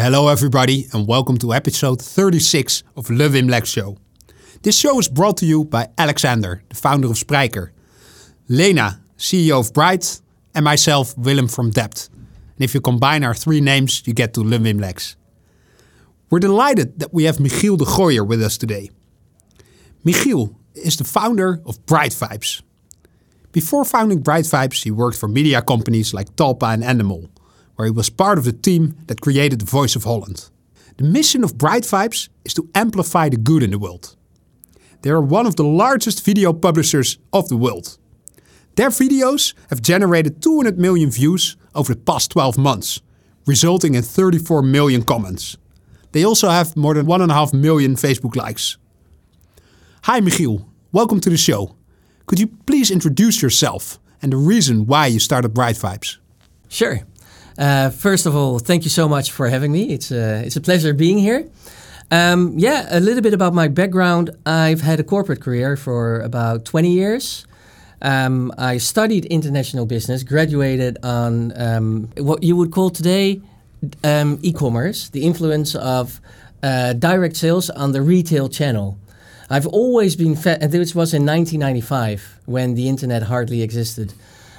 Hello, everybody, and welcome to episode 36 of LeWimLex Show. This show is brought to you by Alexander, the founder of Spryker, Lena, CEO of Bright, and myself, Willem from Dept. And if you combine our three names, you get to LeWimLex. We're delighted that we have Michiel de Gooijer with us today. Michiel is the founder of Bright Vibes. Before founding Bright Vibes, he worked for media companies like Talpa and Endemol, where he was part of the team that created the Voice of Holland. The mission of Bright Vibes is to amplify the good in the world. They are one of the largest video publishers of the world. Their videos have generated 200 million views over the past 12 months, resulting in 34 million comments. They also have more than 1.5 million Facebook likes. Hi, Michiel. Welcome to the show. Could you please introduce yourself and the reason why you started Bright Vibes? Sure. Uh, first of all, thank you so much for having me. It's a, it's a pleasure being here. Um, yeah, a little bit about my background. I've had a corporate career for about 20 years. Um, I studied international business, graduated on um, what you would call today um, e commerce, the influence of uh, direct sales on the retail channel. I've always been, fa- and this was in 1995 when the internet hardly existed.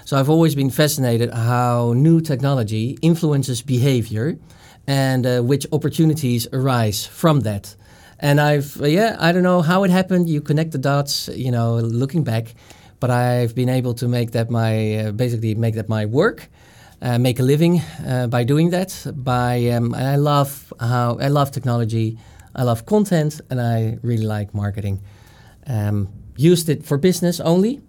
So I've always been fascinated how new technology influences behavior and uh, which opportunities arise from that. And I've, uh, yeah, I don't know how it happened. You connect the dots, you know, looking back, but I've been able to make that my, uh, basically make that my work. Uh, make a living uh, by doing that. By um, I love how I love technology. I love content, and I really like marketing. Um, used it for business only,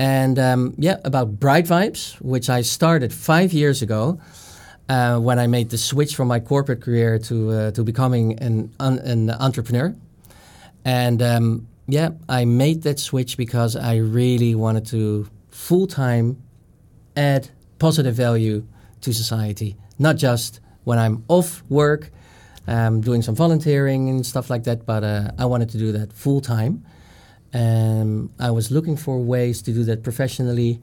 and um, yeah, about Bright Vibes, which I started five years ago uh, when I made the switch from my corporate career to uh, to becoming an an entrepreneur. And um, yeah, I made that switch because I really wanted to full time add positive value to society, not just when I'm off work, um, doing some volunteering and stuff like that, but uh, I wanted to do that full time. And I was looking for ways to do that professionally.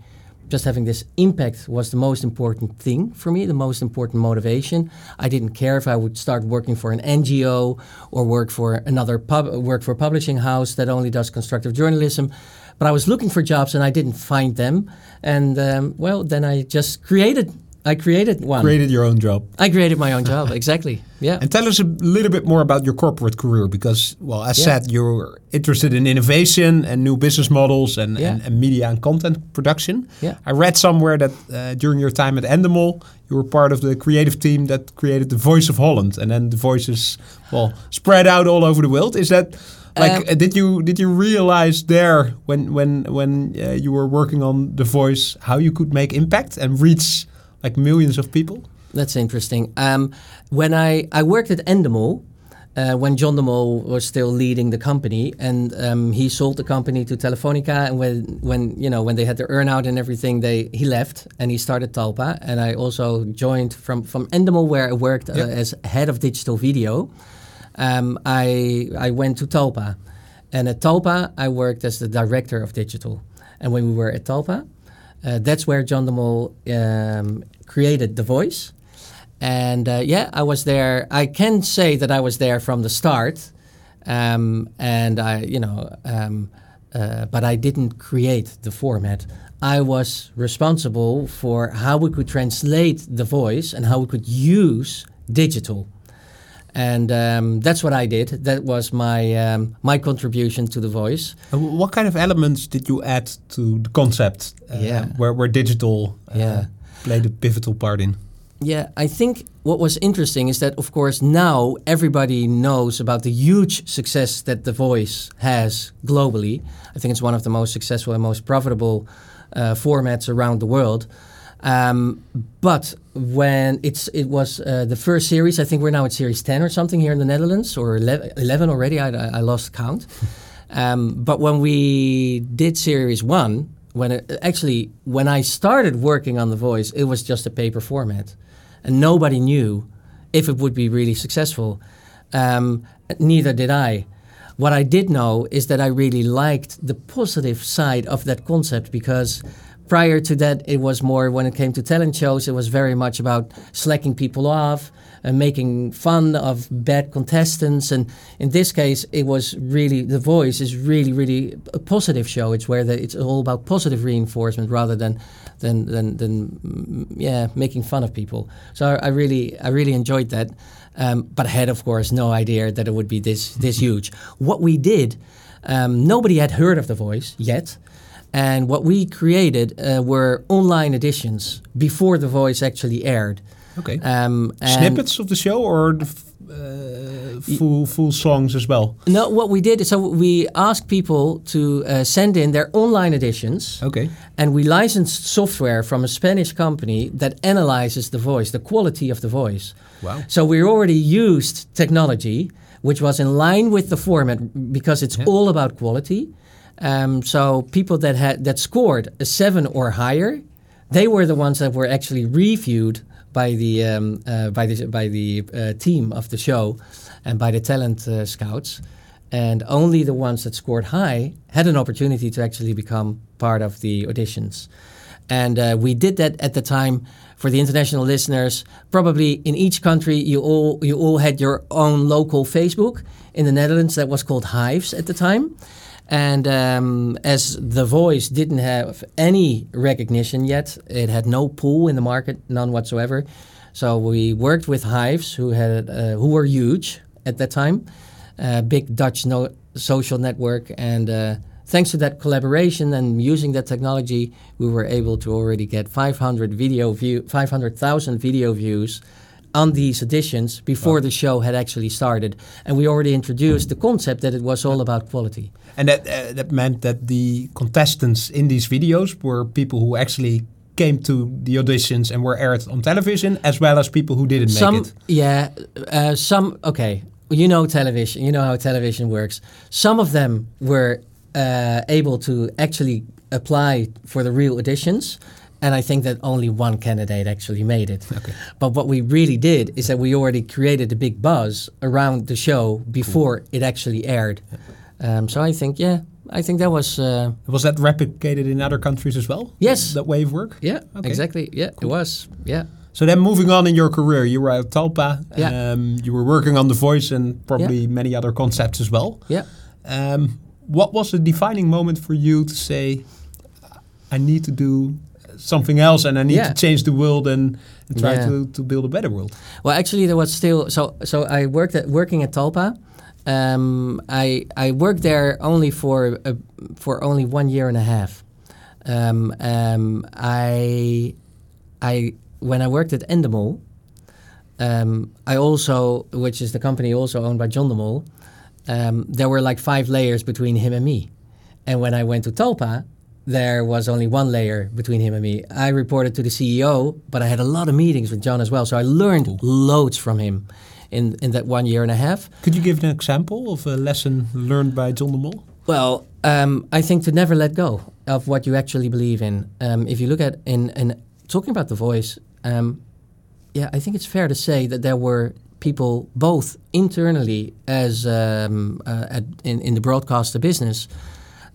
Just having this impact was the most important thing for me, the most important motivation. I didn't care if I would start working for an NGO or work for another pub, work for a publishing house that only does constructive journalism. But I was looking for jobs and I didn't find them. And um, well, then I just created. I created one. Created your own job. I created my own job. Exactly. Yeah. And tell us a little bit more about your corporate career because, well, as Yeah. said, you're interested in innovation and new business models and, Yeah. and, and media and content production. Yeah. I read somewhere that uh, during your time at Endemol, you were part of the creative team that created the Voice of Holland, and then the voices, well, spread out all over the world. Is that like? Um, did you did you realize there when when when uh, you were working on the voice how you could make impact and reach like millions of people? That's interesting. Um, when I, I worked at Endemol, uh, when John de Mol was still leading the company, and um, he sold the company to Telefonica, and when when you know when they had their earnout and everything, they he left and he started Talpa, and I also joined from from Endemol where I worked uh, as head of digital video. Um, I I went to Talpa, and at Talpa I worked as the director of digital, and when we were at Talpa, uh, that's where John de Mol um, created the voice. And uh, yeah, I was there. I can say that I was there from the start, um, and I, you know, um, uh, but I didn't create the format. I was responsible for how we could translate the voice and how we could use digital, and um, that's what I did. That was my um, my contribution to the voice. And what kind of elements did you add to the concept? Uh, Yeah. where where digital uh, Yeah. played a pivotal part in. Yeah, I think what was interesting is that, of course, now everybody knows about the huge success that The Voice has globally. I think it's one of the most successful and most profitable uh, formats around the world. Um, but when it's it was uh, the first series, I think we're now at series ten or something here in the Netherlands, or 11, 11 already. I, I lost count. Um, but when we did series one, when it, actually when I started working on The Voice, it was just a paper format, and nobody knew if it would be really successful. Um, neither did I. What I did know is that I really liked the positive side of that concept because prior to that, it was more when it came to talent shows, it was very much about slacking people off, and making fun of bad contestants. And in this case, it was really The Voice is really, really a positive show. It's where the, it's all about positive reinforcement rather than than than, than mm, yeah making fun of people. So I, I really I really enjoyed that. Um, but I had, of course, no idea that it would be this this huge. What we did, um, nobody had heard of The Voice yet. And what we created uh, were online editions before The Voice actually aired. Okay. Um, and- Snippets of the show or the f- uh, full full songs as well? No, what we did is so we asked people to uh, send in their online editions, Okay. and we licensed software from a Spanish company that analyzes the voice, the quality of the voice. Wow. So we already used technology which was in line with the format because it's all about quality. Um, so people that had that scored a seven or higher, they were the ones that were actually reviewed by the um, uh, by the by the uh, team of the show and by the talent uh, scouts. And only the ones that scored high had an opportunity to actually become part of the auditions. And uh, we did that at the time for the international listeners. Probably in each country, you all you all had your own local Facebook. In the Netherlands, that was called Hyves at the time. And um, as The Voice didn't have any recognition yet, it had no pull in the market, none whatsoever. So we worked with Hyves, who had uh, who were huge at that time, uh, big Dutch no- social network, and uh, thanks to that collaboration and using that technology, we were able to already get 500 video view, 500,000 video views on these editions before the show had actually started, and we already introduced the concept that it was all about quality. And that uh, that meant that the contestants in these videos were people who actually came to the auditions and were aired on television, as well as people who didn't some, make it. yeah, uh, some. Okay, you know television. You know how television works. Some of them were uh, able to actually apply for the real auditions. And I think that only one candidate actually made it. Okay. But what we really did is that we already created a big buzz around the show before it actually aired. Um, so I think, yeah, I think that was, uh, Was that replicated in other countries as well? Yes. That way of work? yeah, Okay. exactly. Yeah, it was. Yeah. So then moving on in your career, you were at Talpa. Yeah. Um, you were working on The Voice and probably many other concepts as well. Yeah. Um, what was the defining moment for you to say, I need to do something else and I need Yeah. to change the world and, and try Yeah. to, to build a better world? Well, actually, there was still so. So I worked at working at Talpa. Um, I I worked there only for uh, for only one year and a half. Um, um, I I when I worked at Endemol, um, I also, which is the company also owned by John de Mol, um, there were like five layers between him and me. And when I went to Talpa, there was only one layer between him and me. I reported to the CEO, but I had a lot of meetings with John as well. So I learned loads from him in, in that one year and a half. Could you give an example of a lesson learned by John de Mol? Well, um, I think to never let go of what you actually believe in. Um, if you look at in, in talking about the voice, um, yeah, I think it's fair to say that there were people both internally as um, uh, at, in in the broadcaster business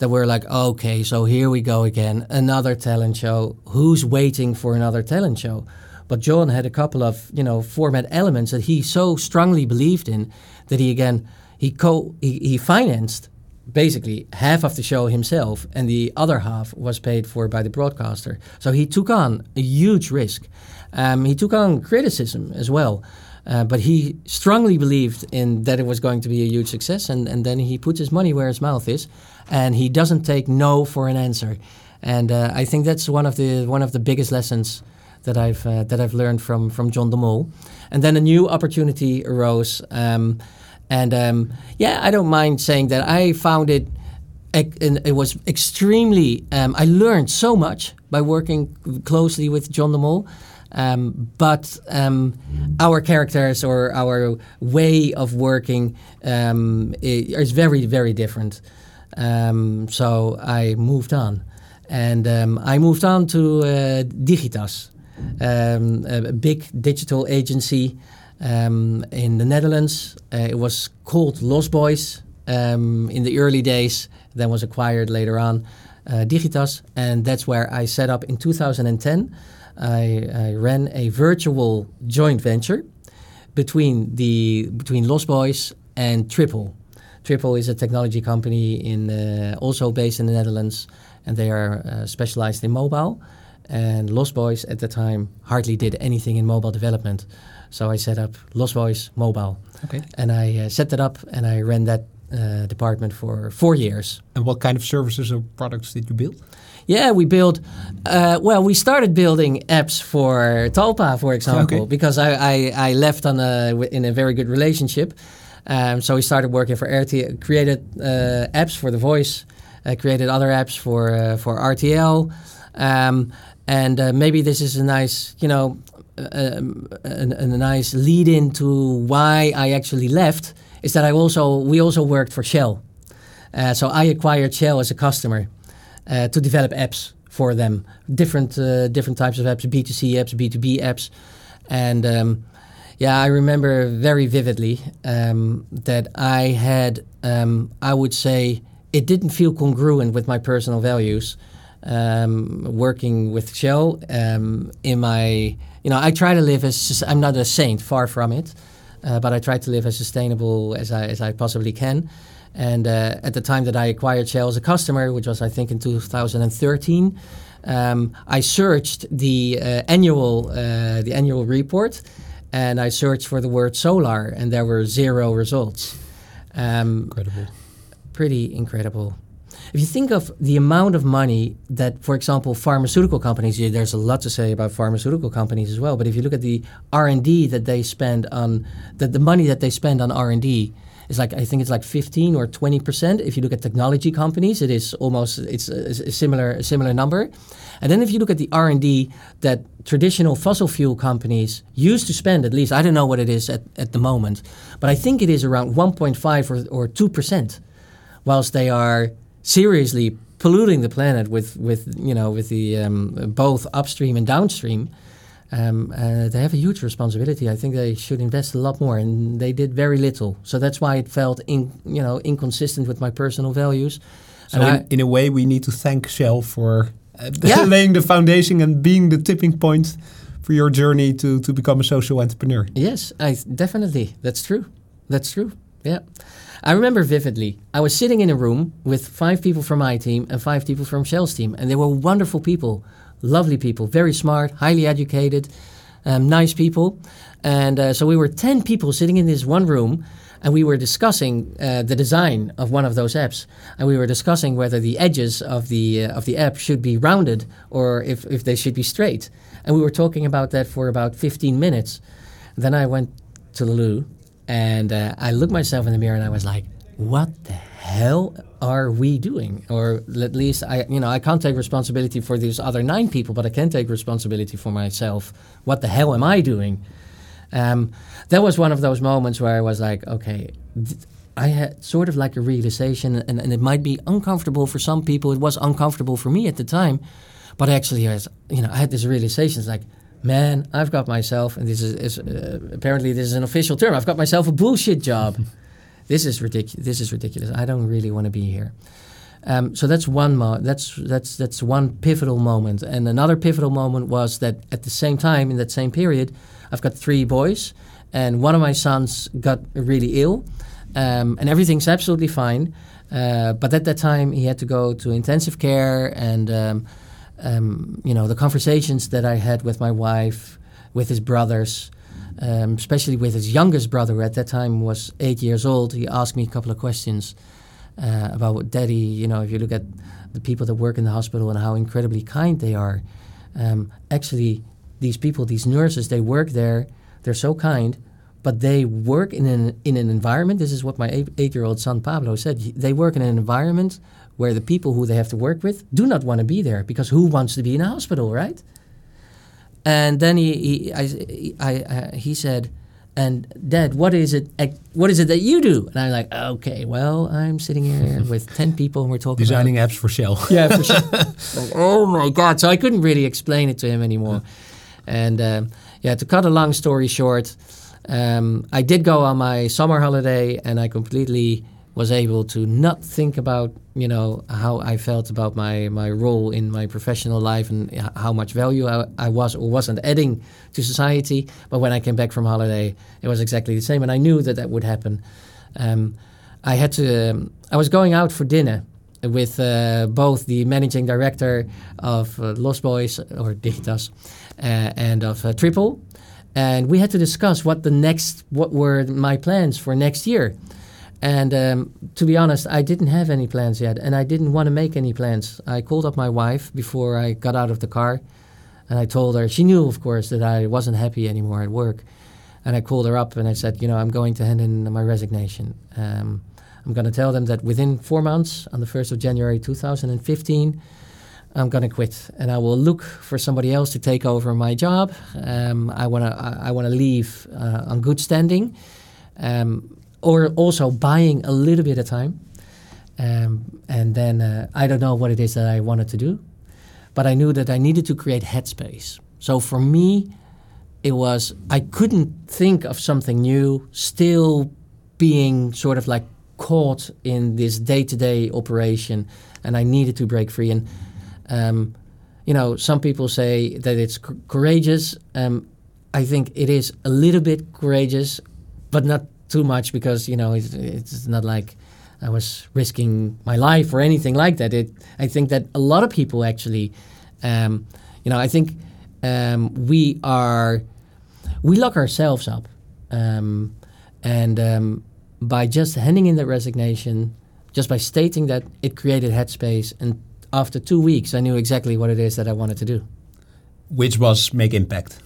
that were like, okay, so here we go again, another talent show. Who's waiting for another talent show? But John had a couple of you know format elements that he so strongly believed in that he again he co he, he financed basically half of the show himself, and the other half was paid for by the broadcaster. So he took on a huge risk. Um, he took on criticism as well. Uh, but he strongly believed in that it was going to be a huge success, and, and then he puts his money where his mouth is, and he doesn't take no for an answer. And uh, I think that's one of the one of the biggest lessons that I've uh, that I've learned from from John de Mol. And then a new opportunity arose, um, and um, yeah, I don't mind saying that I found it. It was extremely. Um, I learned so much by working closely with John de Mol. Um, but um, our characters or our way of working um, is very, very different. Um, so I moved on. And um, I moved on to uh, Digitas, um, a big digital agency in the Netherlands. Uh, it was called Lost Boys in the early days, then was acquired later on, uh, Digitas. And that's where I set up in 2010. I, I ran a virtual joint venture between the between Lost Boys and Triple. Triple is a technology company in uh, also based in the Netherlands, and they are uh, specialized in mobile. And Lost Boys at the time hardly did anything in mobile development, so I set up Lost Boys Mobile, Okay. and I uh, set that up and I ran that uh, department for four years. And what kind of services or products did you build? Yeah, we built. Uh, well, we started building apps for Talpa, for example, Okay. because I, I, I left on a in a very good relationship. Um, so we started working for RTL, created uh, apps for the voice, uh, created other apps for uh, for RTL, um, and uh, maybe this is a nice, you know, um, a, a nice lead into why I actually left. Is that I also we also worked for Shell, uh, so I acquired Shell as a customer uh, to develop apps for them, different uh, different types of apps, B2C apps, B2B apps, and um, yeah, I remember very vividly um, that I had, um, I would say, it didn't feel congruent with my personal values. Um, working with Shell um, in my, you know, I try to live as I'm not a saint, far from it, uh, but I try to live as sustainable as I as I possibly can. And uh, at the time that I acquired Shell as a customer, which was I think in 2013, um, I searched the uh, annual uh, the annual report, and I searched for the word solar, and there were zero results. Um, Incredible. pretty incredible. If you think of the amount of money that, for example, pharmaceutical companies, there's a lot to say about pharmaceutical companies as well. But if you look at the R and D that they spend on, that the money that they spend on R and D is like I think it's like 15 or 20 percent. If you look at technology companies, it is almost it's a, a similar a similar number. And then if you look at the R and D that traditional fossil fuel companies used to spend, at least I don't know what it is at, at the moment, but I think it is around 1.5 or, 2 percent whilst they are seriously polluting the planet with, with you know with the um, both upstream and downstream, um, uh, they have a huge responsibility. I think they should invest a lot more, and they did very little. So that's why it felt in, you know inconsistent with my personal values. So And in, in a way, we need to thank Shell for uh, Yeah. laying the foundation and being the tipping point for your journey to, to become a social entrepreneur. Yes, I definitely. That's true. That's true. Yeah. I remember vividly. I was sitting in a room with five people from my team and five people from Shell's team, and they were wonderful people, lovely people, very smart, highly educated, um, nice people. And uh, so we were 10 people sitting in this one room, and we were discussing uh, the design of one of those apps. And we were discussing whether the edges of the, uh, of the app should be rounded or if, if they should be straight. And we were talking about that for about 15 minutes. Then I went to the loo and uh, I looked myself in the mirror and I was like, what the hell are we doing? Or at least I, you know, I can't take responsibility for these other nine people, but I can take responsibility for myself. What the hell am I doing? Um, that was one of those moments where I was like, okay, I had sort of like a realization, and, and it might be uncomfortable for some people. It was uncomfortable for me at the time, but actually, I was, you know, I had this realization. It's like, man, I've got myself, and this is, is uh, apparently this is an official term. I've got myself a bullshit job. this is ridiculous. This is ridiculous. I don't really want to be here. Um, so that's one mo- that's that's that's one pivotal moment, and another pivotal moment was that at the same time in that same period, I've got three boys, and one of my sons got really ill, um, and everything's absolutely fine, uh, but at that time he had to go to intensive care, and um, um, you know the conversations that I had with my wife, with his brothers. Um, especially with his youngest brother, who at that time was eight years old, he asked me a couple of questions uh, about what daddy, you know, if you look at the people that work in the hospital and how incredibly kind they are. Um, actually, these people, these nurses, they work there, they're so kind, but they work in an, in an environment. This is what my eight, eight year old son Pablo said. They work in an environment where the people who they have to work with do not want to be there because who wants to be in a hospital, right? And then he, he, I, I, I, he said, and Dad, what is it? What is it that you do? And I'm like, okay, well, I'm sitting here with ten people, and we're talking Designing apps for Shell. Yeah, for sure. Like, oh my God! So I couldn't really explain it to him anymore. And um, yeah, to cut a long story short, um, I did go on my summer holiday, and I completely was able to not think about you know how I felt about my my role in my professional life and how much value I, I was or wasn't adding to society. But when I came back from holiday, it was exactly the same, and I knew that that would happen. Um, I had to. Um, I was going out for dinner with uh, both the managing director of uh, Lost Boys or Digitas uh, and of uh, Triple, and we had to discuss what the next, what were my plans for next year. And um, to be honest, I didn't have any plans yet, and I didn't want to make any plans. I called up my wife before I got out of the car, and I told her. She knew, of course, that I wasn't happy anymore at work, and I called her up and I said, you know, I'm going to hand in my resignation. Um, I'm going to tell them that within four months, on the 1st of January 2015, I'm going to quit and I will look for somebody else to take over my job. Um, I want to I, I want to leave uh, on good standing, um, or also buying a little bit of time. Um, and then uh, I don't know what it is that I wanted to do, but I knew that I needed to create headspace. So for me, it was I couldn't think of something new, still being sort of like caught in this day-to-day operation, and I needed to break free. And um, you know, some people say that it's c- courageous. Um, I think it is a little bit courageous, but not too much because you know it's, it's not like I was risking my life or anything like that. It, I think that a lot of people actually, um, you know, I think um, we are we lock ourselves up, um, and um, by just handing in the resignation, just by stating that, it created headspace. And after two weeks, I knew exactly what it is that I wanted to do, Which was make impact.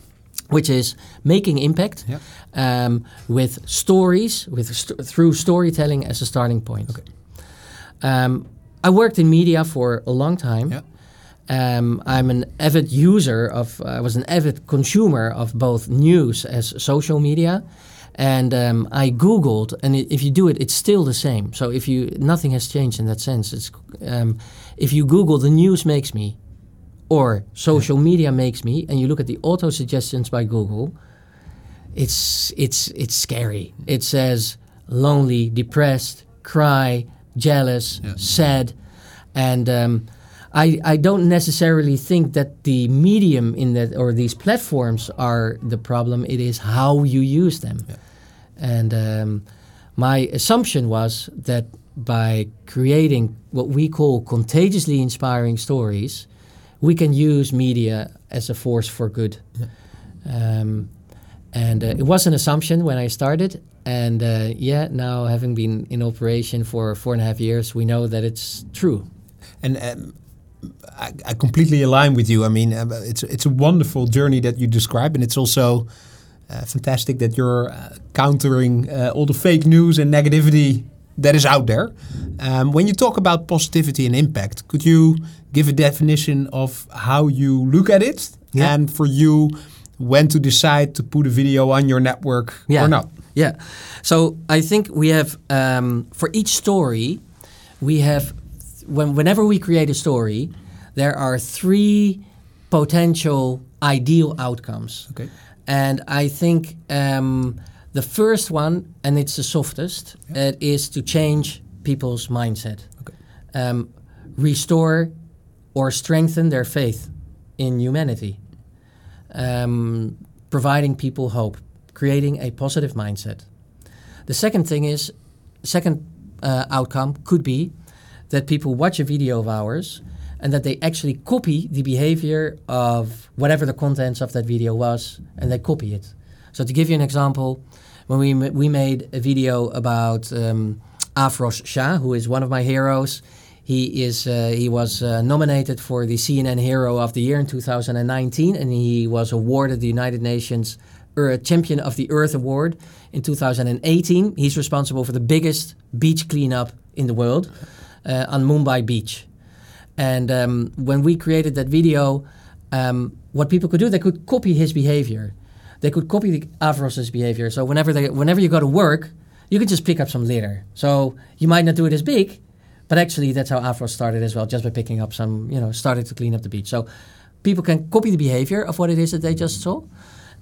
Which is making impact Yeah. um, with stories, with st- through storytelling as a starting point. Okay. Um, I worked in media for a long time. Yeah. Um, I'm an avid user of. I was an avid consumer of both news as social media, and um, I googled. And i- if you do it, it's still the same. So if you nothing has changed in that sense. It's um, if you Google the news makes me, or social media makes me, and you look at the auto suggestions by Google, it's it's it's scary. It says lonely, depressed, cry, jealous, Yeah. sad, and um, I I don't necessarily think that the medium in that or these platforms are the problem. It is how you use them, and um, my assumption was that by creating what we call contagiously inspiring stories, we can use media as a force for good. Um, and uh, it was an assumption when I started. And uh, yeah, now having been in operation for four and a half years, we know that it's true. And um, I, I completely align with you. I mean, uh, it's it's a wonderful journey that you describe, and it's also uh, fantastic that you're uh, countering uh, all the fake news and negativity that is out there. Um, when you talk about positivity and impact, could you give a definition of how you look at it, Yeah. and for you, when to decide to put a video on your network or not? Yeah. So I think we have um, for each story, we have when whenever we create a story, there are three potential ideal outcomes. Okay. And I think um, the first one, and it's the softest, it is to change people's mindset, Okay. um, restore or strengthen their faith in humanity, um, providing people hope, creating a positive mindset. The second thing is, second uh, outcome could be that people watch a video of ours and that they actually copy the behavior of whatever the contents of that video was and they copy it. So to give you an example, when we we made a video about um, Afroz Shah, who is one of my heroes, he is uh, he was uh, nominated for the CNN Hero of the Year in 2019, and he was awarded the United Nations Earth Champion of the Earth Award in 2018. He's responsible for the biggest beach cleanup in the world uh, on Mumbai Beach. And um, when we created that video, um, what people could do, they could copy his behavior. They could copy the Afroz's behavior. So whenever they, whenever you go to work, you can just pick up some litter. So you might not do it as big, but actually that's how Avros started as well, just by picking up some, you know, started to clean up the beach. So people can copy the behavior of what it is that they just saw.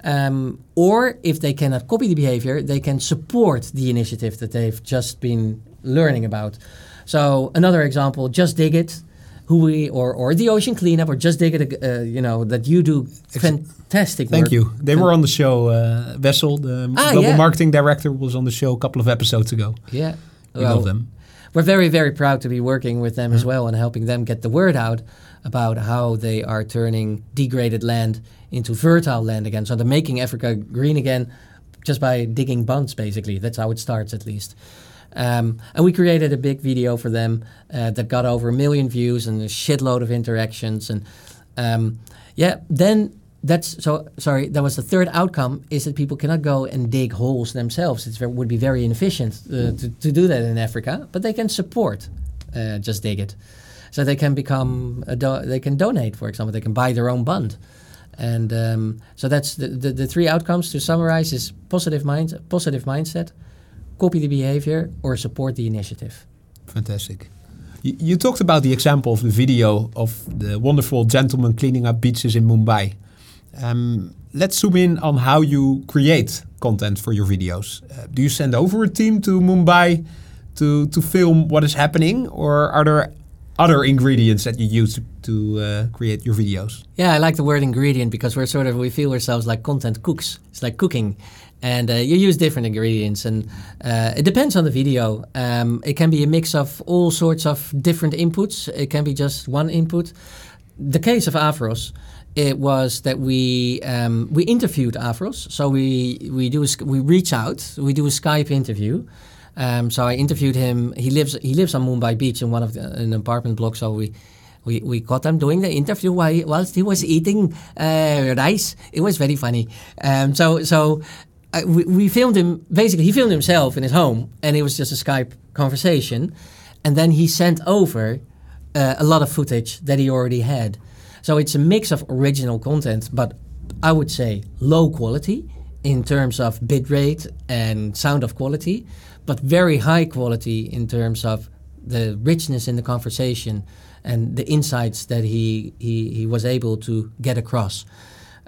Um, or if they cannot copy the behavior, they can support the initiative that they've just been learning about. So another example, Justdiggit, who we or or the ocean cleanup or Justdiggit. Uh, you know that you do fantastic. Thank work. you. They were on the show. Uh, Wessel, the Ah, global yeah. marketing director, was on the show a couple of episodes ago. Yeah, We Well, love them. We're very very proud to be working with them as well and helping them get the word out about how they are turning degraded land into fertile land again. So they're making Africa green again just by digging bunds. Basically, that's how it starts at least. Um, and we created a big video for them uh, that got over a million views and a shitload of interactions. And um, yeah, then that's so sorry. That was the third outcome is that people cannot go and dig holes themselves. It would be very inefficient uh, to, to do that in Africa, but they can support uh, Justdiggit. So they can become they can donate, for example, they can buy their own bund. And um, so that's the, the, the three outcomes to summarize is positive mind positive mindset, copy the behavior, or support the initiative. Fantastic. You, you talked about the example of the video of the wonderful gentleman cleaning up beaches in Mumbai. Um, let's zoom in on how you create content for your videos. Uh, do you send over a team to Mumbai to, to film what is happening, or are there other ingredients that you use to, to uh, create your videos? Yeah, I like the word ingredient because we're sort of we feel ourselves like content cooks. It's like cooking, and uh, you use different ingredients, and uh, it depends on the video. Um, it can be a mix of all sorts of different inputs. It can be just one input. The case of Afroz, it was that we um, we interviewed Afroz. So we we do a, we reach out, we do a Skype interview. Um, so I interviewed him. He lives he lives on Mumbai Beach in one of the, an apartment block. So we we, we caught him doing the interview while whilst he was eating uh, rice. It was very funny. Um, so so we, we filmed him. Basically, he filmed himself in his home, and it was just a Skype conversation. And then he sent over uh, a lot of footage that he already had. So it's a mix of original content, but I would say low quality in terms of bitrate and sound of quality, but very high quality in terms of the richness in the conversation and the insights that he, he, he was able to get across.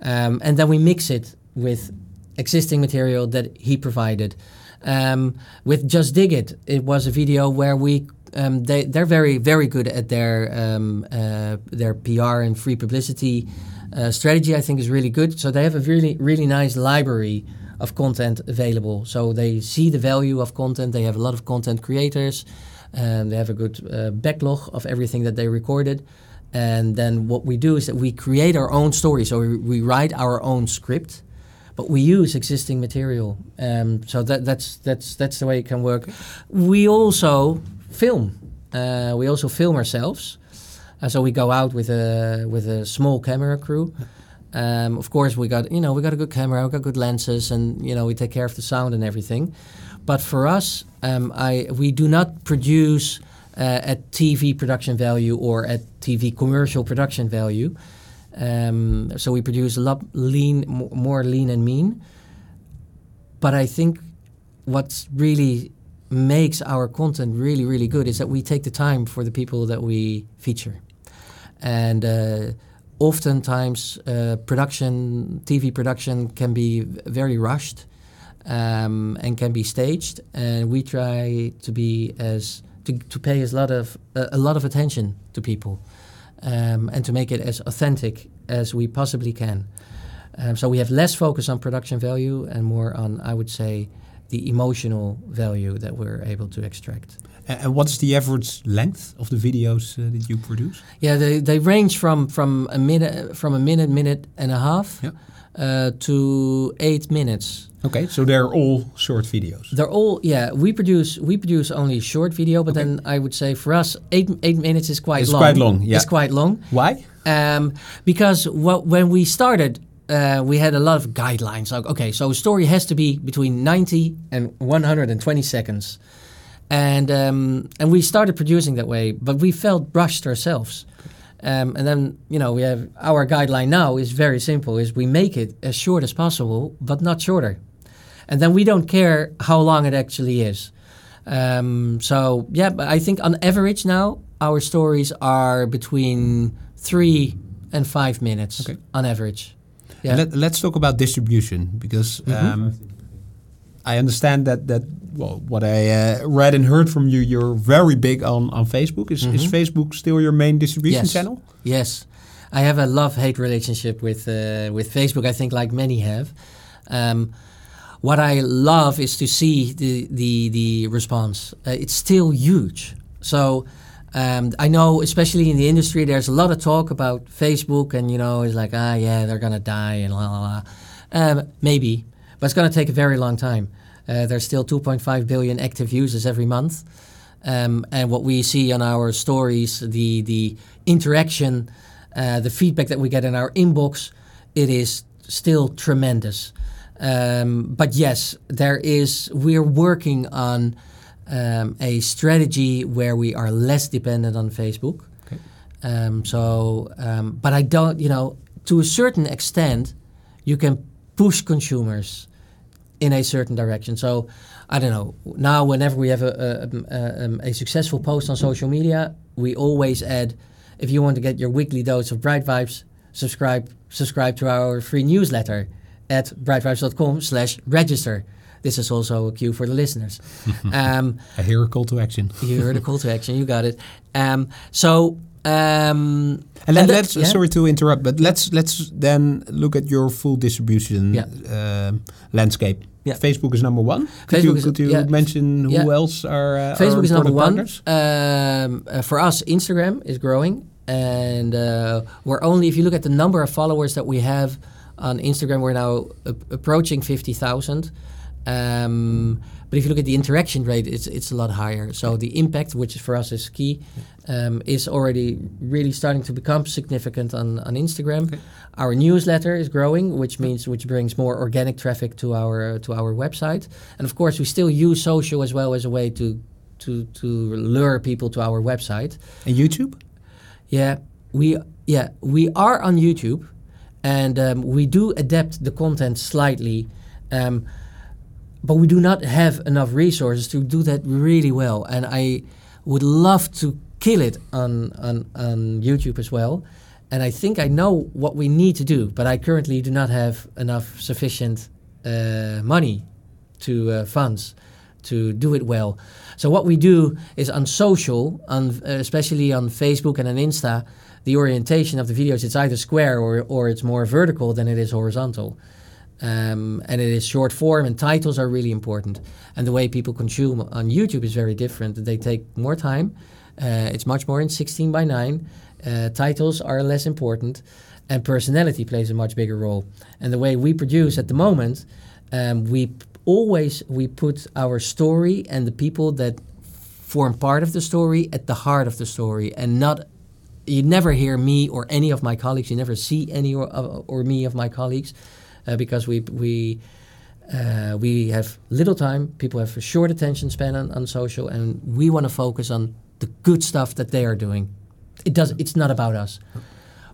Um, and then we mix it with existing material that he provided. Um, with Justdiggit, it was a video where we um, they they're very very good at their um, uh, their PR and free publicity uh, strategy. I think is really good. So they have a really really nice library of content available. So they see the value of content. They have a lot of content creators. And they have a good uh, backlog of everything that they recorded. And then what we do is that we create our own story. So we, we write our own script, but we use existing material. Um, so that, that's that's that's the way it can work. We also film. Uh, we also film ourselves. Uh, so we go out with a with a small camera crew. Um, of course, we got you know we got a good camera, we got good lenses, and you know we take care of the sound and everything. But for us, um, I we do not produce uh, at TV production value or at TV commercial production value. Um, so we produce a lot lean, mo- more lean and mean. But I think what really makes our content really, really good is that we take the time for the people that we feature. And uh, oftentimes, uh, production, TV production can be very rushed um, and can be staged. And we try to be as to, to pay as lot of uh, a lot of attention to people um, and to make it as authentic as we possibly can. Um, so we have less focus on production value and more on, I would say, the emotional value that we're able to extract. And what's the average length of the videos uh, that you produce? Yeah, they, they range from from a minute from a minute, minute and a half, Yeah. Uh, to eight minutes. Okay, so they're all short videos. They're all yeah. We produce we produce only short video, but Okay. then I would say for us eight eight minutes is quite It's long. quite long, yeah. It's quite long. Why? Um, because what, when we started, uh, we had a lot of guidelines. Like, okay, so a story has to be between 90 and 120 seconds. And, um, and we started producing that way, but we felt rushed ourselves. Um, and then, you know, we have our guideline now is very simple, is we make it as short as possible, but not shorter. And then we don't care how long it actually is. Um, so yeah, but I think on average now our stories are between three and five minutes Okay. on average. Yeah. Let, let's talk about distribution because um, I understand that that well, what I uh, read and heard from you, you're very big on on Facebook. Is is Facebook still your main distribution Yes. channel? Yes, I have a love-hate relationship with uh, with Facebook. I think, like many have. Um, what I love is to see the the the response. Uh, it's still huge. So um, I know, especially in the industry, there's a lot of talk about Facebook, and you know, it's like, ah, yeah, they're gonna die, and la la la. Um, maybe, but it's gonna take a very long time. Uh, there's still 2.5 billion active users every month. Um, and what we see on our stories, the the interaction, uh, the feedback that we get in our inbox, it is still tremendous. Um, but yes, there is. We're working on um, a strategy where we are less dependent on Facebook. Okay. Um, so, um, but I don't. You know, to a certain extent, you can push consumers in a certain direction. So I don't know. Now, whenever we have a, a, a, um, a successful post on social media, we always add, if you want to get your weekly dose of Bright Vibes, subscribe subscribe to our free newsletter at brightvibes.com slash register. This is also a cue for the listeners. um, I hear a call to action. you heard a call to action. You got it. Um, so um, And that- let's yeah. sorry to interrupt, but let's let's then look at your full distribution Yeah. um, landscape. Yeah. Facebook is number one. Could Facebook you is- could you yeah. mention who else are uh, Facebook are is number one. Um, uh, for us, Instagram is growing, and uh, we're only if you look at the number of followers that we have on Instagram, we're now approaching fifty thousand. Um, but if you look at the interaction rate, it's it's a lot higher. So the impact, which for us is key, um, is already really starting to become significant on, on Instagram. Okay. Our newsletter is growing, which means which brings more organic traffic to our to our website. And of course, we still use social as well as a way to to to lure people to our website. And YouTube? Yeah, we yeah we are on YouTube, and um, we do adapt the content slightly, um, but we do not have enough resources to do that really well. And I would love to kill it on on on YouTube as well. And I think I know what we need to do, but I currently do not have enough sufficient uh, money to uh, funds to do it well. So what we do is on social, on uh, especially on Facebook and on Insta, the orientation of the videos it's either square or or it's more vertical than it is horizontal. Um, and it is short form and titles are really important. And the way people consume on YouTube is very different. They take more time. Uh, it's much more in 16 by 9. Uh, titles are less important, and personality plays a much bigger role. And the way we produce at the moment, um, we always we put our story and the people that form part of the story at the heart of the story, and not. You never hear me or any of my colleagues. You never see any or, or me of my colleagues, uh, because we we uh, we have little time. People have a short attention span on, on social, and we want to focus on the good stuff that they are doing. It does. It's not about us.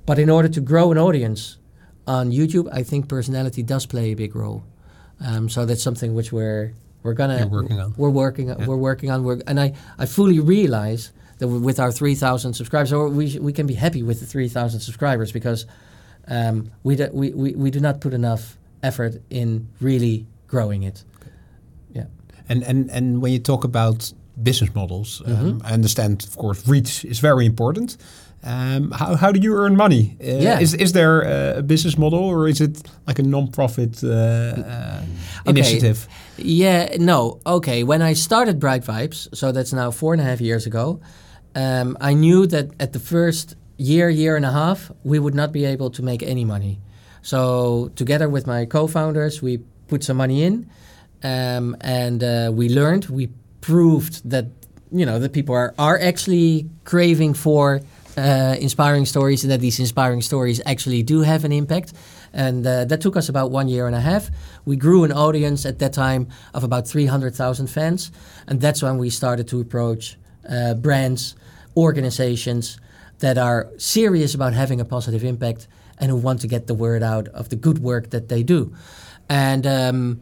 But in order to grow an audience on YouTube, I think personality does play a big role. Um, so that's something which we're we're gonna You're working on. We're working. We're working on. We're, and I I fully realize that with our three thousand subscribers, or we sh- we can be happy with the three thousand subscribers because um, we, do, we we we do not put enough effort in really growing it. Yeah. And and and when you talk about business models, um, Mm-hmm. I understand, of course, reach is very important. Um, how, how do you earn money? Uh, Yeah. Is is there a business model or is it like a non-profit uh, uh, initiative? Yeah, no. Okay, when I started Bright Vibes, so that's now four and a half years ago, um, I knew that at the first year, year and a half, we would not be able to make any money. So together with my co-founders, we put some money in, um, and uh, we learned, we proved that you know that people are are actually craving for uh, inspiring stories, and that these inspiring stories actually do have an impact. And uh, that took us about one year and a half. We grew an audience at that time of about 300,000 fans. And that's when we started to approach uh, brands, organizations that are serious about having a positive impact and who want to get the word out of the good work that they do. And um,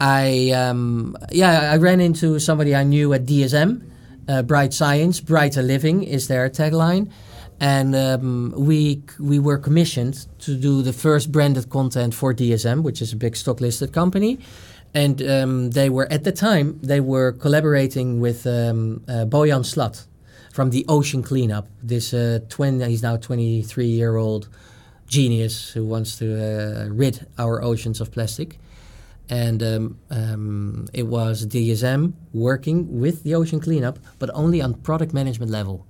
I, um, yeah, I ran into somebody I knew at DSM, uh, Bright Science, Brighter Living is their tagline. and um, we we were commissioned to do the first branded content for DSM, which is a big stock listed company. And um, they were at the time they were collaborating with um, uh, Boyan Slat from the Ocean Cleanup. This uh, twin, he's now 23 year old genius who wants to uh, rid our oceans of plastic. And um, um, it was DSM working with the Ocean Cleanup, but only on product management level.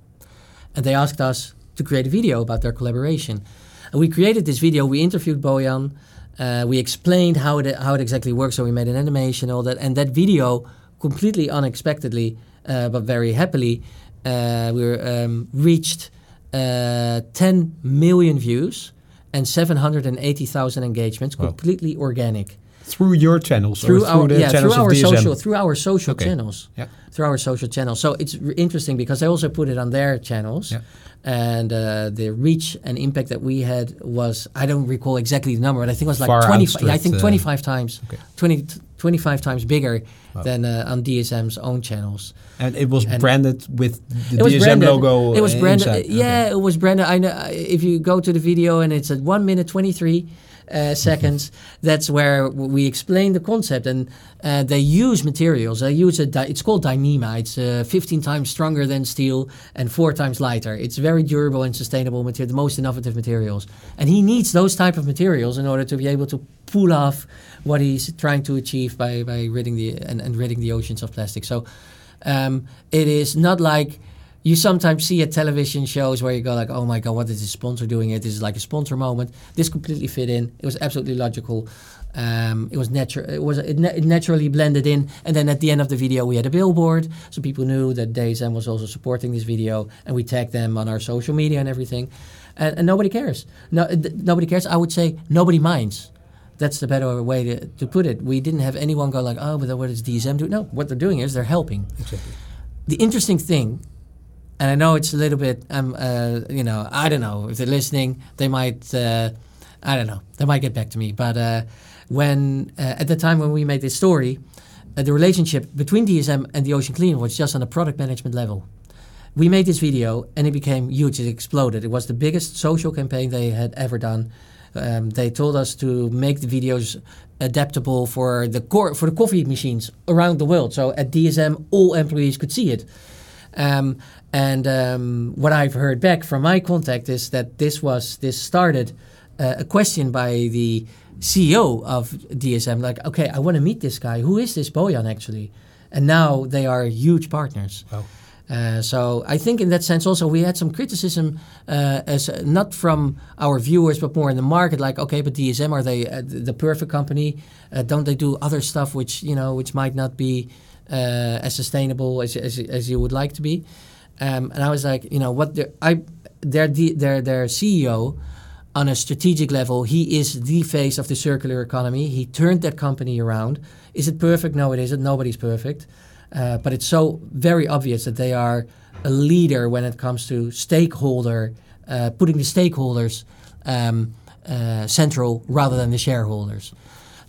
And they asked us to create a video about their collaboration. And we created this video. We interviewed Boyan. Uh, we explained how it how it exactly works. So we made an animation, all that, and that video completely unexpectedly, uh, but very happily, uh, we were, um, reached uh, 10 million views and 780,000 engagements, Wow. completely organic Through your channels through or through our yeah channels through our social through our social Okay. channels Yeah. through our social channels. So it's r- interesting because they also put it on their channels. Yeah. And uh, the reach and impact that we had was, I don't recall exactly the number, but I think it was like Far 20, outstripped, I think uh, 25 times, Okay. 20, 25 times bigger Wow. than uh, on DSM's own channels. And it was And- branded with the DSM branded. logo. It was uh, branded. inside. Yeah, it was branded. I know. If you go to the video and it's at one minute twenty three uh, seconds, that's where we explain the concept. And uh, they use materials. They use a. Di- it's called Dyneema. It's uh, fifteen times stronger than steel and four times lighter. It's very durable and sustainable material. The most innovative materials. And he needs those type of materials in order to be able to pull off what he's trying to achieve by by ridding the and, and ridding the oceans of plastic. So um, it is not like you sometimes see at television shows where you go like, "Oh my god, what is this sponsor doing here? This is like a sponsor moment." This completely fit in. It was absolutely logical. Um, it was natural. It was it, na- it naturally blended in. And then at the end of the video, we had a billboard, so people knew that DSM was also supporting this video, and we tagged them on our social media and everything. And, and nobody cares. No, nobody cares. I would say nobody minds. That's the better way to, to put it. We didn't have anyone go like, "Oh, but what does DSM do?" No, what they're doing is they're helping Exactly. the interesting thing, and I know it's a little bit, um, uh, you know, I don't know if they're listening, they might, uh, I don't know, they might get back to me. But uh, when uh, at the time when we made this story, uh, the relationship between DSM and the Ocean Cleanup was just on a product management level. We made this video and it became huge. It exploded. It was the biggest social campaign they had ever done. Um, they told us to make the videos adaptable for the cor- for the coffee machines around the world. So at DSM, all employees could see it. Um, and um, what I've heard back from my contact is that this was this started uh, a question by the CEO of DSM, like, okay, I want to meet this guy. Who is this Boyan actually? And now they are huge partners. Wow. Uh, so I think in that sense also we had some criticism uh, as uh, not from our viewers but more in the market like okay but DSM are they uh, the perfect company uh, don't they do other stuff which you know which might not be uh, as sustainable as, as as you would like to be um, and I was like you know what the, I their their their CEO on a strategic level he is the face of the circular economy. He turned that company around. Is it perfect? No it isn't. Nobody's perfect. Uh, but it's so very obvious that they are a leader when it comes to stakeholder, uh, putting the stakeholders um, uh, central rather than the shareholders.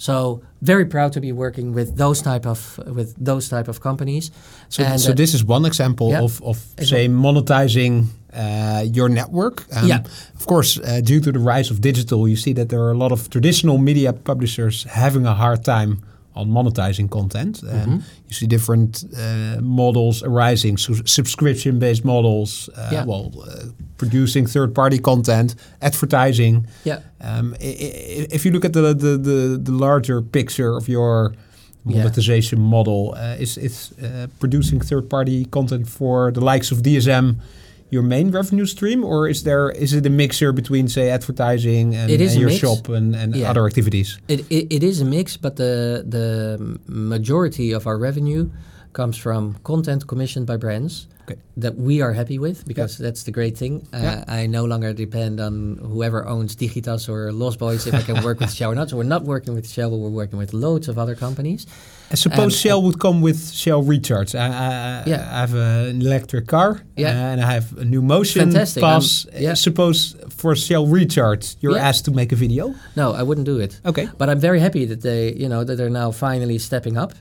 So very proud to be working with those type of with those type of companies. So, And, so uh, this is one example yeah. of, of say monetizing uh, your network. Um, Yeah. Of course, uh, due to the rise of digital, you see that there are a lot of traditional media publishers having a hard time on monetizing content. Um, Mm-hmm. You see different uh, models arising, so subscription-based models. Uh, Yeah. Well, uh, producing third-party content, advertising. Yeah. Um, i- i- if you look at the, the, the, the larger picture of your Yeah. monetization model, uh, is is uh, producing third-party content for the likes of DSM your main revenue stream, or is there is it a mixer between say advertising and, and your mix. shop and, and Yeah. other activities? It, it, it is a mix, but the the majority of our revenue comes from content commissioned by brands Okay. that we are happy with because that's the great thing. Uh, Yeah. I no longer depend on whoever owns Digitas or Lost Boys if I can work with Shell or not. So we're not working with Shell, but we're working with loads of other companies. I suppose Um, Shell would come with Shell Recharge. I, I, Yeah. I have an electric car Yeah. and I have a NewMotion Fantastic. pass. Um, yeah. Suppose for Shell Recharge, you're Yeah. asked to make a video. No, I wouldn't do it. Okay. But I'm very happy that they, you know, that they're now finally stepping up,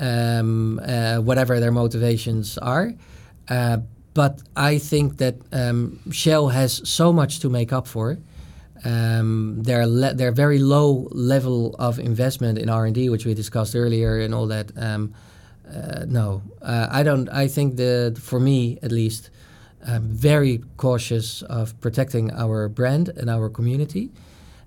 um, uh, whatever their motivations are. Uh, but I think that um, Shell has so much to make up for. Um, their le- their very low level of investment in R and D, which we discussed earlier, and all that. Um, uh, no, uh, I don't. I think that for me, at least, I'm very cautious of protecting our brand and our community,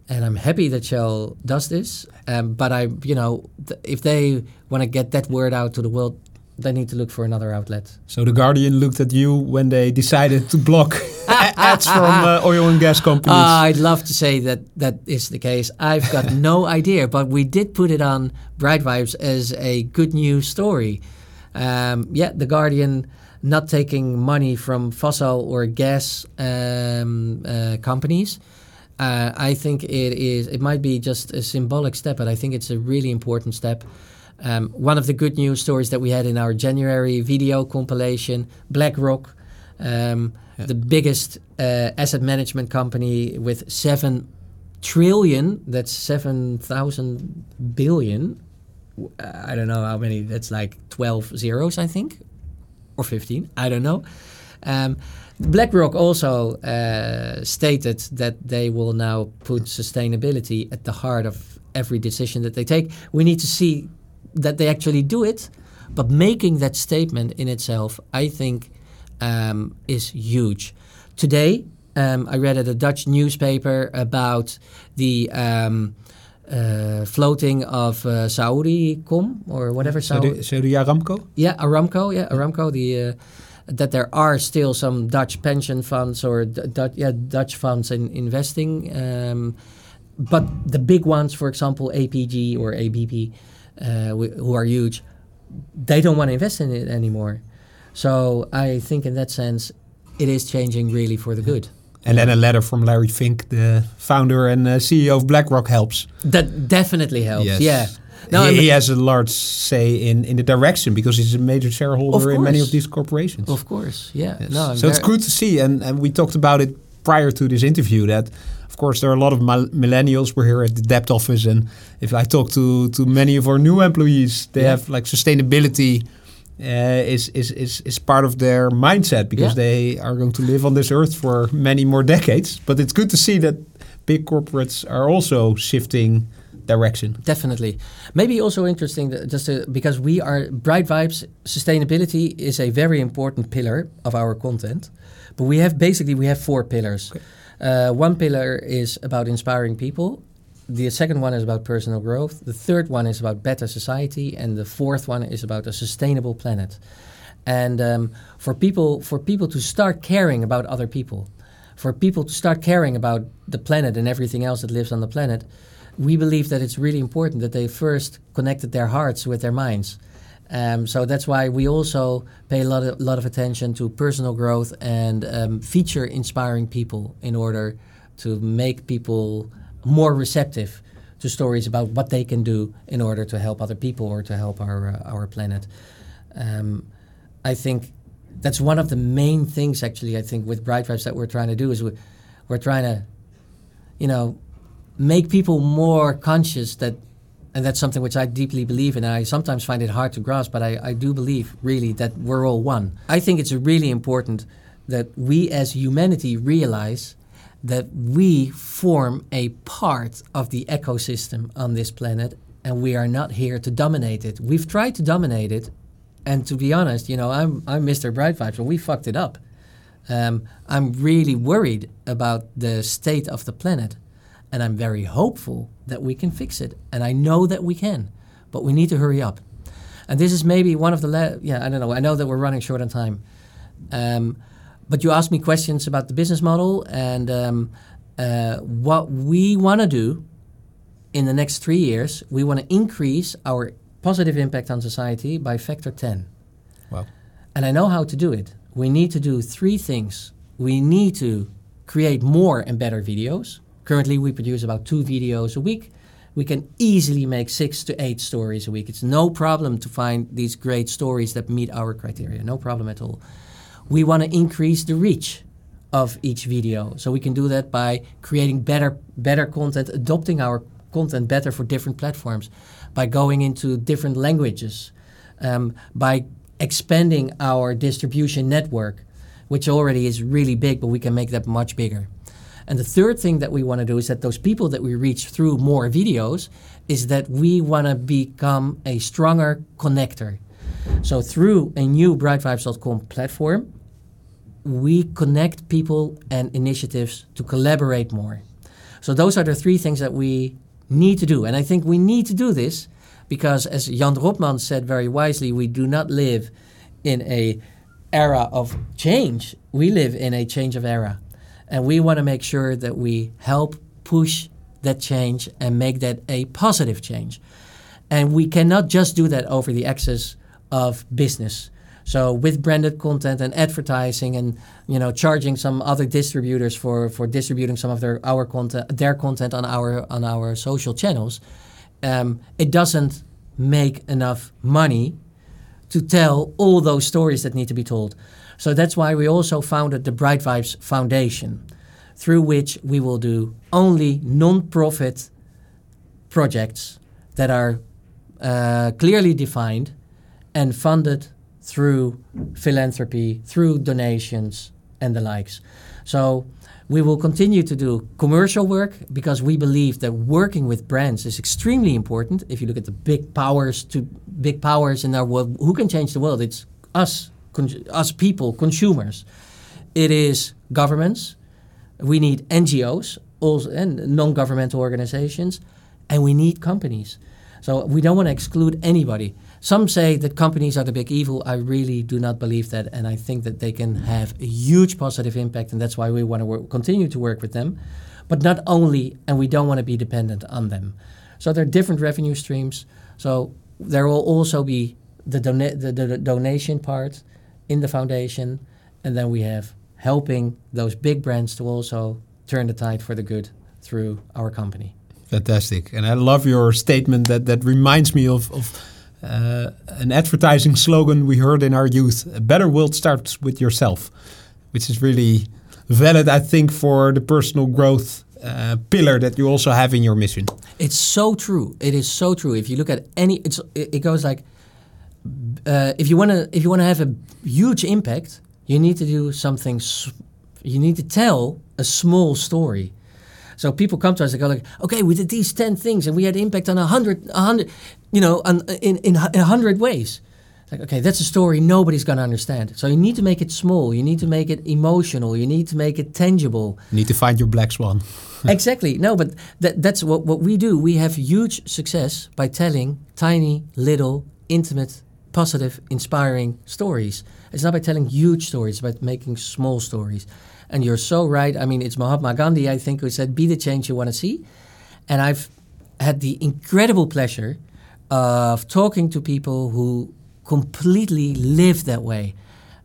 and I'm happy that Shell does this. Um, but I, you know, th- if they want to get that word out to the world, they need to look for another outlet. So the Guardian looked at you when they decided to block ads from uh, oil and gas companies. Uh, I'd love to say that that is the case. I've got no idea, but we did put it on Bright Vibes as a good news story. Um, yeah, the Guardian not taking money from fossil or gas um, uh, companies. Uh, I think it is. It might be just a symbolic step, but I think it's a really important step. Um, one of the good news stories that we had in our January video compilation, BlackRock, um, Yeah. the biggest uh, asset management company with seven trillion. That's seven thousand billion. Uh, I don't know how many. That's like twelve zeros, I think, or fifteen. I don't know. Um, BlackRock also uh, stated that they will now put sustainability at the heart of every decision that they take. We need to see that they actually do it, but making that statement in itself, I think, um, is huge. Today, um, I read at a Dutch newspaper about the um, uh, floating of uh, Saudi.com or whatever. Saudi, Saudi Aramco? Yeah, Aramco. Yeah, Aramco. The uh, that there are still some Dutch pension funds or Dutch, yeah, Dutch funds in investing, um, but the big ones, for example, APG or ABP, uh, wh- who are huge, they don't want to invest in it anymore. So I think in that sense, it is changing really for the good. And then a letter from Larry Fink, the founder and uh, CEO of BlackRock, helps. That definitely helps. Yeah. No, I he, mean- he has a large say in, in the direction because he's a major shareholder in many of these corporations. Of course. Yeah. Yes. No, I'm so it's good to see, and, and we talked about it prior to this interview that, of course, there are a lot of millennials. We're here at the debt office, and if I talk to to many of our new employees, they Yeah. have like sustainability. Uh, is, is is is part of their mindset because Yeah. they are going to live on this earth for many more decades. But it's good to see that big corporates are also shifting direction. Definitely. Maybe also interesting that just to, because we are Bright Vibes sustainability is a very important pillar of our content. But we have basically we have four pillars. Uh, one pillar is about inspiring people. The second one is about personal growth. The third one is about better society, and the fourth one is about a sustainable planet. And um, for people for people to start caring about other people, for people to start caring about the planet and everything else that lives on the planet, we believe that it's really important that they first connected their hearts with their minds. Um, so that's why we also pay a lot of, lot of attention to personal growth and um, feature inspiring people in order to make people more receptive to stories about what they can do in order to help other people or to help our uh, our planet. Um, I think that's one of the main things actually I think with Bright Vibes that we're trying to do is we, we're trying to you know make people more conscious that and that's something which I deeply believe in. And I sometimes find it hard to grasp, but I, I do believe really that we're all one. I think it's really important that we as humanity realize that we form a part of the ecosystem on this planet and we are not here to dominate it. We've tried to dominate it and to be honest, you know, I'm I'm Mr. Bright Vibes and we fucked it up. Um, I'm really worried about the state of the planet and I'm very hopeful that we can fix it. And I know that we can, but we need to hurry up. And this is maybe one of the la- yeah I don't know. I know that we're running short on time, um, but you asked me questions about the business model and um, uh, what we want to do in the next three years. We want to increase our positive impact on society by factor ten. Wow. And I know how to do it. We need to do three things. We need to create more and better videos. Currently, we produce about two videos a week. We can easily make six to eight stories a week. It's no problem to find these great stories that meet our criteria. No problem at all. We want to increase the reach of each video. So we can do that by creating better better content, adopting our content better for different platforms, by going into different languages, um, by expanding our distribution network. which already is really big, but we can make that much bigger. And the third thing that we want to do is that those people that we reach through more videos is that we want to become a stronger connector. So through a new brightvibes.com platform, we connect people and initiatives to collaborate more. So those are the three things that we need to do. And I think we need to do this because as Jan Rotmans said very wisely, we do not live in a era of change. We live in a change of era. And we want to make sure that we help push that change and make that a positive change. And we cannot just do that over the axis of business. So with branded content and advertising and you know charging some other distributors for, for distributing some of their our content their content on our on our social channels, um, it doesn't make enough money to tell all those stories that need to be told. So that's why we also founded the Bright Vibes Foundation, through which we will do only non-profit projects that are uh, clearly defined and funded through philanthropy, through donations, and the likes. So we will continue to do commercial work because we believe that working with brands is extremely important. If you look at the big powers to big powers in our world, who can change the world? It's us, us people, consumers. It is governments. We need NGOs also, and non-governmental organizations, and we need companies. So we don't want to exclude anybody. Some say that companies are the big evil. I really do not believe that, and I think that they can have a huge positive impact, and that's why we want to work, continue to work with them. But not only, and we don't want to be dependent on them. So there are different revenue streams. So there will also be the, dona- the, the donation part in the foundation, and then we have helping those big brands to also turn the tide for the good through our company. Fantastic, and I love your statement that that reminds me of. of uh, an advertising slogan we heard in our youth a better world starts with yourself which is really valid i think for the personal growth uh, pillar that you also have in your mission it's so true it is so true if you look at any it's it, goes like uh, if you want to if you want to have a huge impact you need to do something you need to tell a small story so people come to us and go like, okay, we did these 10 things and we had impact on a hundred, a hundred, you know, on, in, in, a hundred ways. like, okay, that's a story nobody's going to understand. So you need to make it small. You need to make it emotional. You need to make it tangible. You need to find your black swan. exactly. No, but that, that's what, what we do. We have huge success by telling tiny, little, intimate, positive, inspiring stories. It's not by telling huge stories, but making small stories. And you're so right. I mean, it's Mahatma Gandhi, I think, who said, be the change you want to see. And I've had the incredible pleasure of talking to people who completely live that way.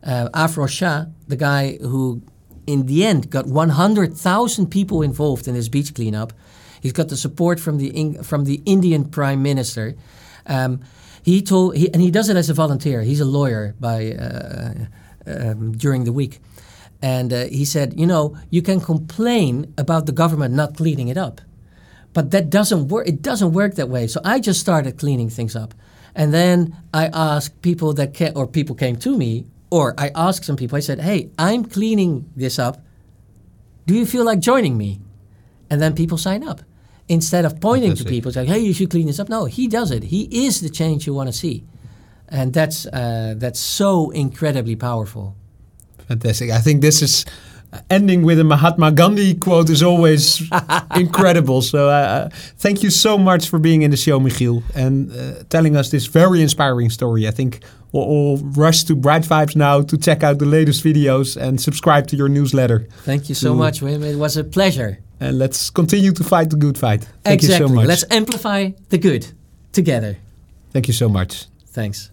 Uh, Afroz Shah, the guy who in the end got 100,000 people involved in his beach cleanup. He's got the support from the from the Indian Prime Minister. Um, he told, he, and he does it as a volunteer. He's a lawyer by uh, um, during the week, and uh, he said, you know, you can complain about the government not cleaning it up, but that doesn't work. It doesn't work that way. So I just started cleaning things up. And then I asked people that came, or people came to me, or I asked some people, I said, hey, I'm cleaning this up. Do you feel like joining me? And then people sign up. Instead of pointing to people, saying, hey, you should clean this up. No, he does it. He is the change you want to see. And that's, uh, that's so incredibly powerful. Fantastic. I think this is ending with a Mahatma Gandhi quote is always incredible. So uh, uh, thank you so much for being in the show, Michiel, and uh, telling us this very inspiring story. I think we'll all rush to Bright Vibes now to check out the latest videos and subscribe to your newsletter. Thank you so much, Wim. It was a pleasure. And let's continue to fight the good fight. Thank exactly. you so much. Let's amplify the good together. Thank you so much. Thanks.